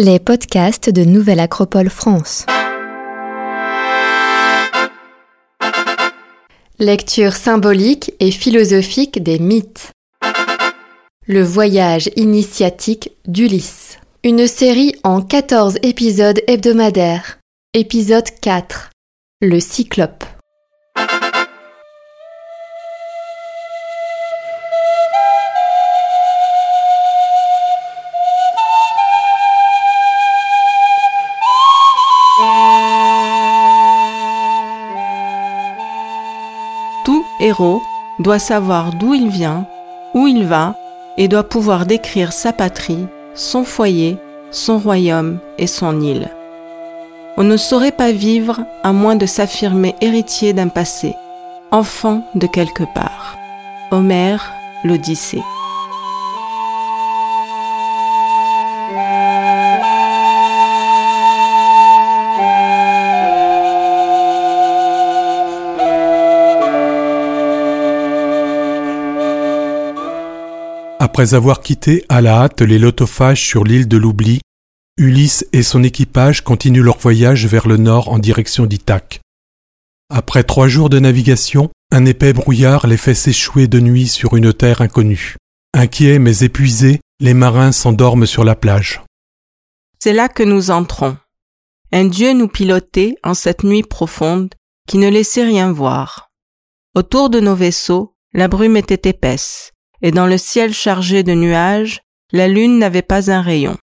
Les podcasts de Nouvelle Acropole France. Lecture symbolique et philosophique des mythes. Le voyage initiatique d'Ulysse. Une série en 14 épisodes hebdomadaires. Épisode 4. Le Cyclope. Héros doit savoir d'où il vient, où il va, et doit pouvoir décrire sa patrie, son foyer, son royaume et son île. On ne saurait pas vivre à moins de s'affirmer héritier d'un passé, enfant de quelque part. Homère, l'Odyssée. Après avoir quitté à la hâte les lotophages sur l'île de l'oubli, Ulysse et son équipage continuent leur voyage vers le nord en direction d'Ithaque. Après trois jours de navigation, un épais brouillard les fait s'échouer de nuit sur une terre inconnue. Inquiets mais épuisés, les marins s'endorment sur la plage. C'est là que nous entrons. Un Dieu nous pilotait en cette nuit profonde qui ne laissait rien voir. Autour de nos vaisseaux, la brume était épaisse, et dans le ciel chargé de nuages, la lune n'avait pas un rayon.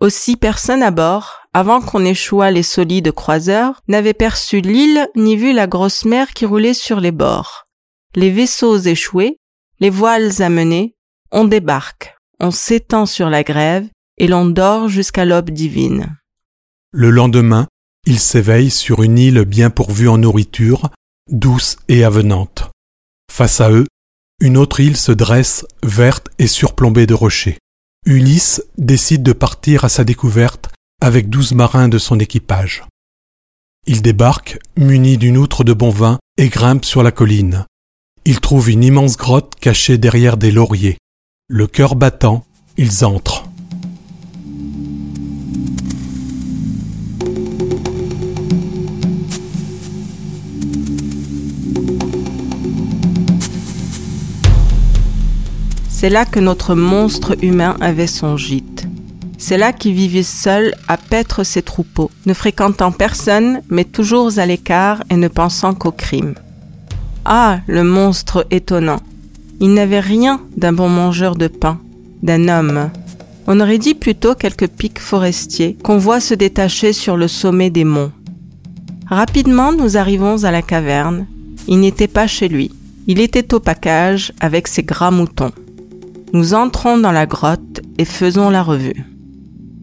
Aussi personne à bord, avant qu'on échouât les solides croiseurs, n'avait perçu l'île ni vu la grosse mer qui roulait sur les bords. Les vaisseaux échoués, les voiles amenées, on débarque, on s'étend sur la grève et l'on dort jusqu'à l'aube divine. Le lendemain, ils s'éveillent sur une île bien pourvue en nourriture, douce et avenante. Face à eux, une autre île se dresse, verte et surplombée de rochers. Ulysse décide de partir à sa découverte avec douze marins de son équipage. Il débarque, muni d'une outre de bon vin, et grimpe sur la colline. Il trouve une immense grotte cachée derrière des lauriers. Le cœur battant, ils entrent. C'est là que notre monstre humain avait son gîte. C'est là qu'il vivait seul à paître ses troupeaux, ne fréquentant personne, mais toujours à l'écart et ne pensant qu'au crime. Ah, le monstre étonnant. Il n'avait rien d'un bon mangeur de pain, d'un homme. On aurait dit plutôt quelques pics forestiers qu'on voit se détacher sur le sommet des monts. Rapidement, nous arrivons à la caverne. Il n'était pas chez lui. Il était au package avec ses gras moutons. Nous entrons dans la grotte et faisons la revue.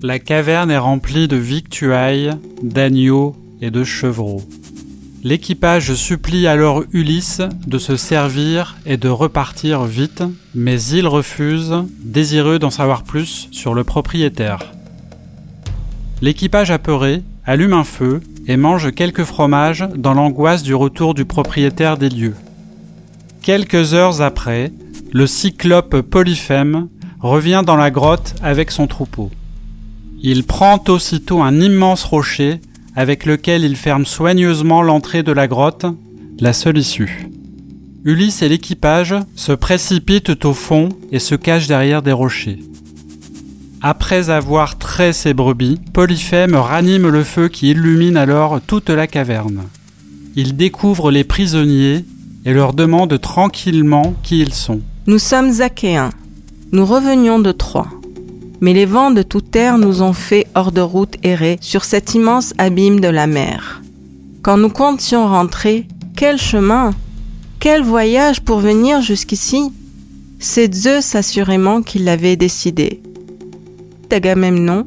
La caverne est remplie de victuailles, d'agneaux et de chevreaux. L'équipage supplie alors Ulysse de se servir et de repartir vite, mais il refuse, désireux d'en savoir plus sur le propriétaire. L'équipage apeuré allume un feu et mange quelques fromages dans l'angoisse du retour du propriétaire des lieux. Quelques heures après, le cyclope Polyphème revient dans la grotte avec son troupeau. Il prend aussitôt un immense rocher avec lequel il ferme soigneusement l'entrée de la grotte, la seule issue. Ulysse et l'équipage se précipitent au fond et se cachent derrière des rochers. Après avoir trait ses brebis, Polyphème ranime le feu qui illumine alors toute la caverne. Il découvre les prisonniers et leur demande tranquillement qui ils sont. Nous sommes achéens. Nous revenions de Troie. Mais les vents de toute terre nous ont fait hors de route errer sur cet immense abîme de la mer. Quand nous comptions rentrer, quel chemin Quel voyage pour venir jusqu'ici? C'est Zeus assurément qui l'avait décidé. D'Agamemnon,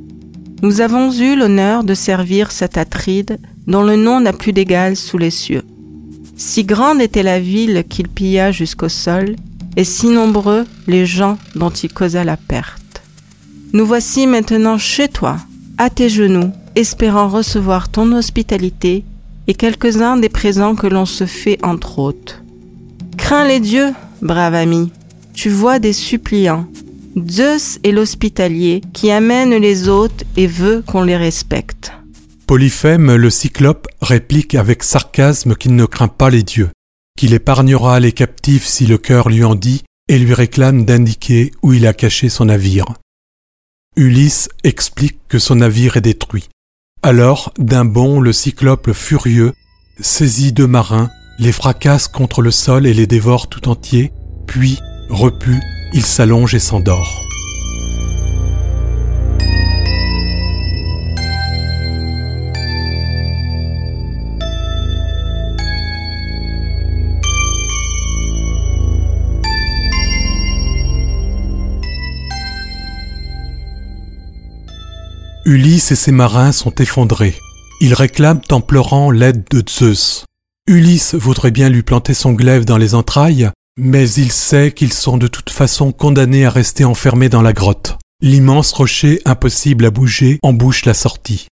nous avons eu l'honneur de servir cet Atride dont le nom n'a plus d'égal sous les cieux. Si grande était la ville qu'il pilla jusqu'au sol, et si nombreux les gens dont il causa la perte. Nous voici maintenant chez toi, à tes genoux, espérant recevoir ton hospitalité et quelques-uns des présents que l'on se fait entre autres. Crains les dieux, brave ami, tu vois des suppliants, Zeus est l'hospitalier qui amène les hôtes et veut qu'on les respecte. Polyphème, le cyclope, réplique avec sarcasme qu'il ne craint pas les dieux, qu'il épargnera les captifs si le cœur lui en dit, et lui réclame d'indiquer où il a caché son navire. Ulysse explique que son navire est détruit. Alors, d'un bond, le cyclope furieux saisit deux marins, les fracasse contre le sol et les dévore tout entiers, puis, repu, il s'allonge et s'endort. Ulysse et ses marins sont effondrés. Ils réclament en pleurant l'aide de Zeus. Ulysse voudrait bien lui planter son glaive dans les entrailles, mais il sait qu'ils sont de toute façon condamnés à rester enfermés dans la grotte. L'immense rocher impossible à bouger embouche la sortie.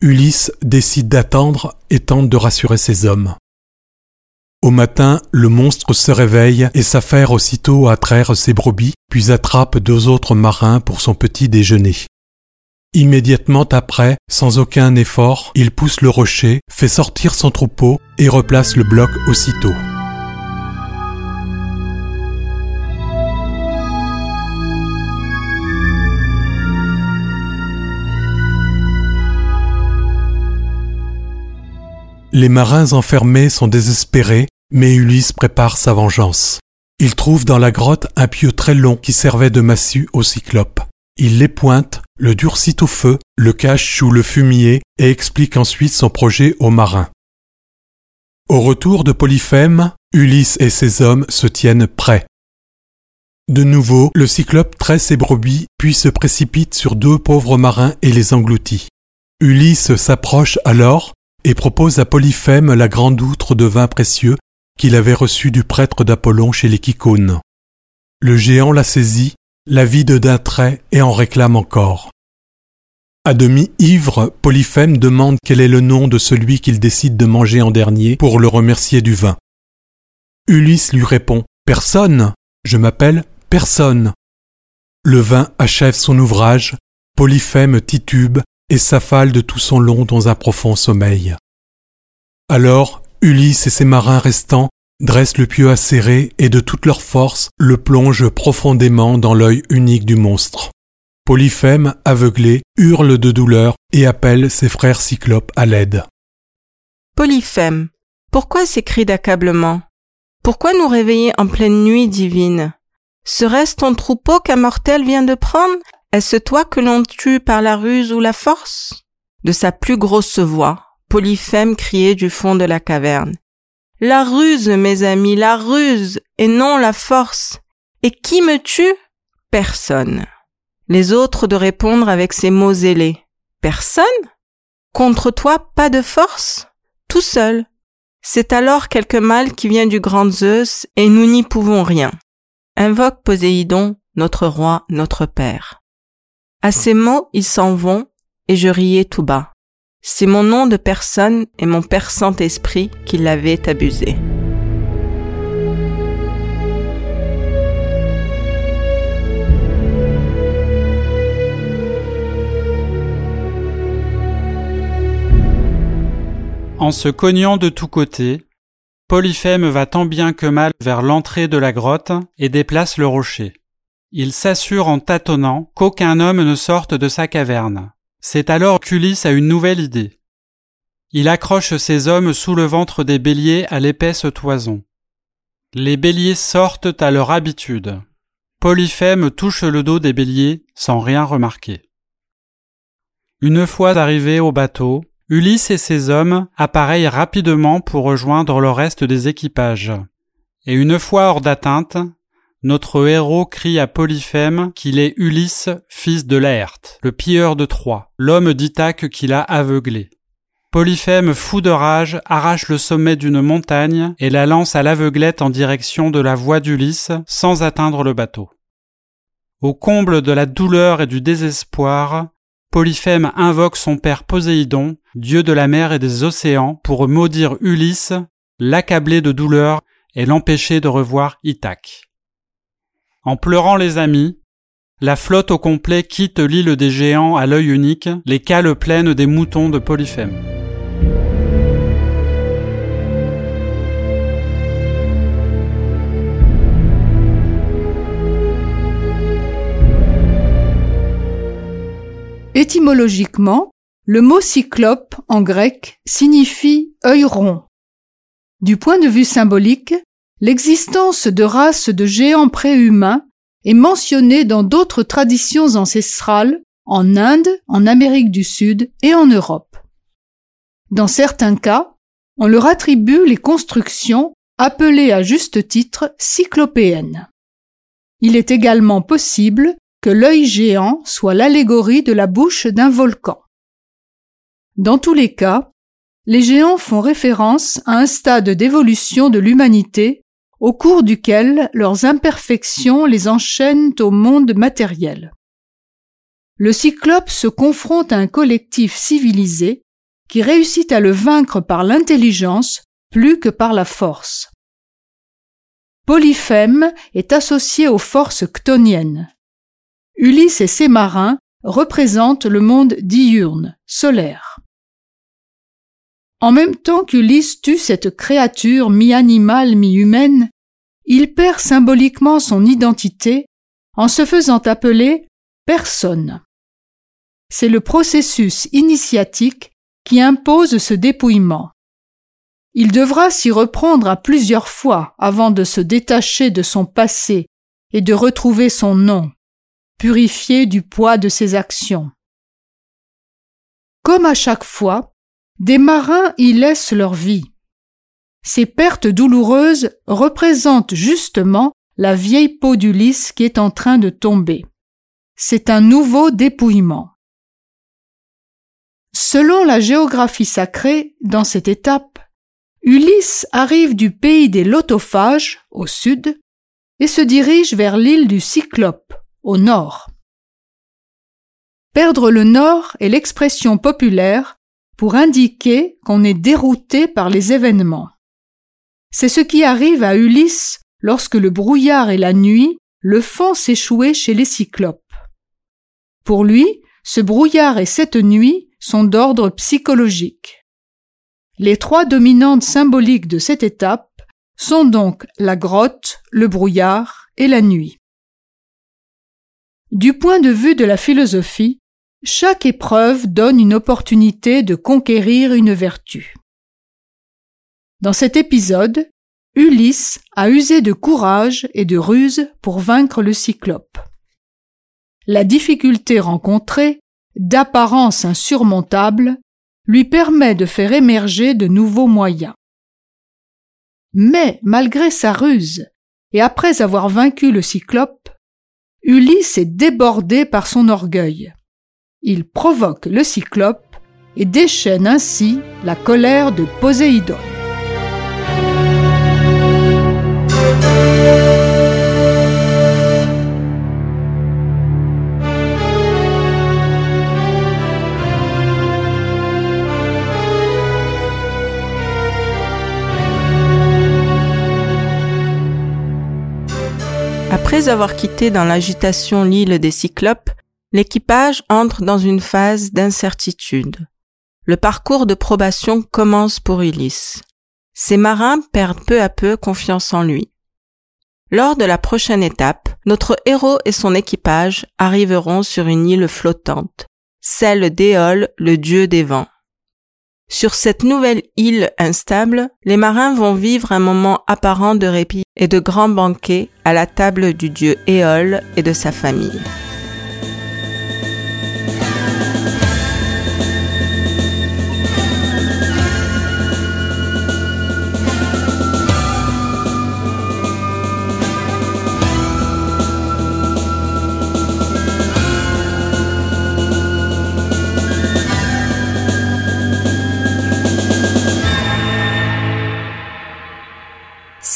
Ulysse décide d'attendre et tente de rassurer ses hommes. Au matin, le monstre se réveille et s'affaire aussitôt à traire ses brebis, puis attrape deux autres marins pour son petit déjeuner. Immédiatement après, sans aucun effort, il pousse le rocher, fait sortir son troupeau et replace le bloc aussitôt. Les marins enfermés sont désespérés, mais Ulysse prépare sa vengeance. Il trouve dans la grotte un pieu très long qui servait de massue au cyclope. Il les pointe, le durcit au feu, le cache sous le fumier et explique ensuite son projet aux marins. Au retour de Polyphème, Ulysse et ses hommes se tiennent prêts. De nouveau, le cyclope tresse ses brebis, puis se précipite sur deux pauvres marins et les engloutit. Ulysse s'approche alors et propose à Polyphème la grande outre de vin précieux qu'il avait reçue du prêtre d'Apollon chez les Kikones. Le géant la saisit la vide d'un trait et en réclame encore. À demi ivre, Polyphème demande quel est le nom de celui qu'il décide de manger en dernier pour le remercier du vin. Ulysse lui répond Personne. Je m'appelle Personne. Le vin achève son ouvrage, Polyphème titube et s'affale de tout son long dans un profond sommeil. Alors, Ulysse et ses marins restants dressent le pieu acéré et de toute leur force le plongent profondément dans l'œil unique du monstre. Polyphème, aveuglé, hurle de douleur et appelle ses frères cyclopes à l'aide. Polyphème, pourquoi ces cris d'accablement? Pourquoi nous réveiller en pleine nuit divine? Serait-ce ton troupeau qu'un mortel vient de prendre? Est-ce toi que l'on tue par la ruse ou la force? De sa plus grosse voix, Polyphème criait du fond de la caverne. La ruse, mes amis, la ruse, et non la force. Et qui me tue? Personne. Les autres de répondre avec ces mots zélés. Personne? Contre toi, pas de force? Tout seul. C'est alors quelque mal qui vient du grand Zeus, et nous n'y pouvons rien. Invoque Poséidon, notre roi, notre père. À ces mots, ils s'en vont, et je riais tout bas. C'est mon nom de personne et mon Père Saint-Esprit qui l'avait abusé. En se cognant de tous côtés, Polyphème va tant bien que mal vers l'entrée de la grotte et déplace le rocher. Il s'assure en tâtonnant qu'aucun homme ne sorte de sa caverne. C'est alors qu'Ulysse a une nouvelle idée. Il accroche ses hommes sous le ventre des béliers à l'épaisse toison. Les béliers sortent à leur habitude. Polyphème touche le dos des béliers sans rien remarquer. Une fois arrivés au bateau, Ulysse et ses hommes appareillent rapidement pour rejoindre le reste des équipages. Et une fois hors d'atteinte, notre héros crie à Polyphème qu'il est Ulysse, fils de Laerte, le pilleur de Troie, l'homme d'Ithaque qu'il a aveuglé. Polyphème, fou de rage, arrache le sommet d'une montagne et la lance à l'aveuglette en direction de la voie d'Ulysse sans atteindre le bateau. Au comble de la douleur et du désespoir, Polyphème invoque son père Poséidon, dieu de la mer et des océans, pour maudire Ulysse, l'accabler de douleur et l'empêcher de revoir Ithaque. En pleurant les amis, la flotte au complet quitte l'île des géants à l'œil unique, les cales pleines des moutons de Polyphème. Étymologiquement, le mot cyclope en grec signifie œil rond. Du point de vue symbolique, l'existence de races de géants préhumains est mentionnée dans d'autres traditions ancestrales en Inde, en Amérique du Sud et en Europe. Dans certains cas, on leur attribue les constructions appelées à juste titre cyclopéennes. Il est également possible que l'œil géant soit l'allégorie de la bouche d'un volcan. Dans tous les cas, les géants font référence à un stade d'évolution de l'humanité au cours duquel leurs imperfections les enchaînent au monde matériel. Le cyclope se confronte à un collectif civilisé qui réussit à le vaincre par l'intelligence plus que par la force. Polyphème est associé aux forces chtoniennes. Ulysse et ses marins représentent le monde diurne, solaire. En même temps qu'Ulysse tue cette créature mi-animale, mi-humaine, il perd symboliquement son identité en se faisant appeler personne. C'est le processus initiatique qui impose ce dépouillement. Il devra s'y reprendre à plusieurs fois avant de se détacher de son passé et de retrouver son nom purifié du poids de ses actions. Comme à chaque fois, des marins y laissent leur vie. Ces pertes douloureuses représentent justement la vieille peau d'Ulysse qui est en train de tomber. C'est un nouveau dépouillement. Selon la géographie sacrée, dans cette étape, Ulysse arrive du pays des Lotophages, au sud, et se dirige vers l'île du Cyclope, au nord. Perdre le nord est l'expression populaire pour indiquer qu'on est dérouté par les événements. C'est ce qui arrive à Ulysse lorsque le brouillard et la nuit le font s'échouer chez les cyclopes. Pour lui, ce brouillard et cette nuit sont d'ordre psychologique. Les trois dominantes symboliques de cette étape sont donc la grotte, le brouillard et la nuit. Du point de vue de la philosophie, chaque épreuve donne une opportunité de conquérir une vertu. Dans cet épisode, Ulysse a usé de courage et de ruse pour vaincre le cyclope. La difficulté rencontrée, d'apparence insurmontable, lui permet de faire émerger de nouveaux moyens. Mais malgré sa ruse, et après avoir vaincu le cyclope, Ulysse est débordé par son orgueil. Il provoque le cyclope et déchaîne ainsi la colère de Poséidon. Après avoir quitté dans l'agitation l'île des Cyclopes, l'équipage entre dans une phase d'incertitude. Le parcours de probation commence pour Ulysse. Ses marins perdent peu à peu confiance en lui. Lors de la prochaine étape, notre héros et son équipage arriveront sur une île flottante, celle d'Éole, le dieu des vents. Sur cette nouvelle île instable, les marins vont vivre un moment apparent de répit et de grands banquets à la table du dieu Éole et de sa famille.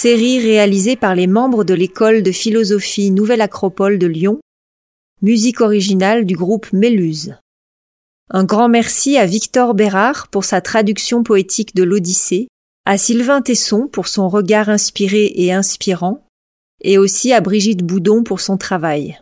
Série réalisée par les membres de l'école de philosophie Nouvelle Acropole de Lyon, musique originale du groupe Méluse. Un grand merci à Victor Bérard pour sa traduction poétique de l'Odyssée, à Sylvain Tesson pour son regard inspiré et inspirant, et aussi à Brigitte Boudon pour son travail.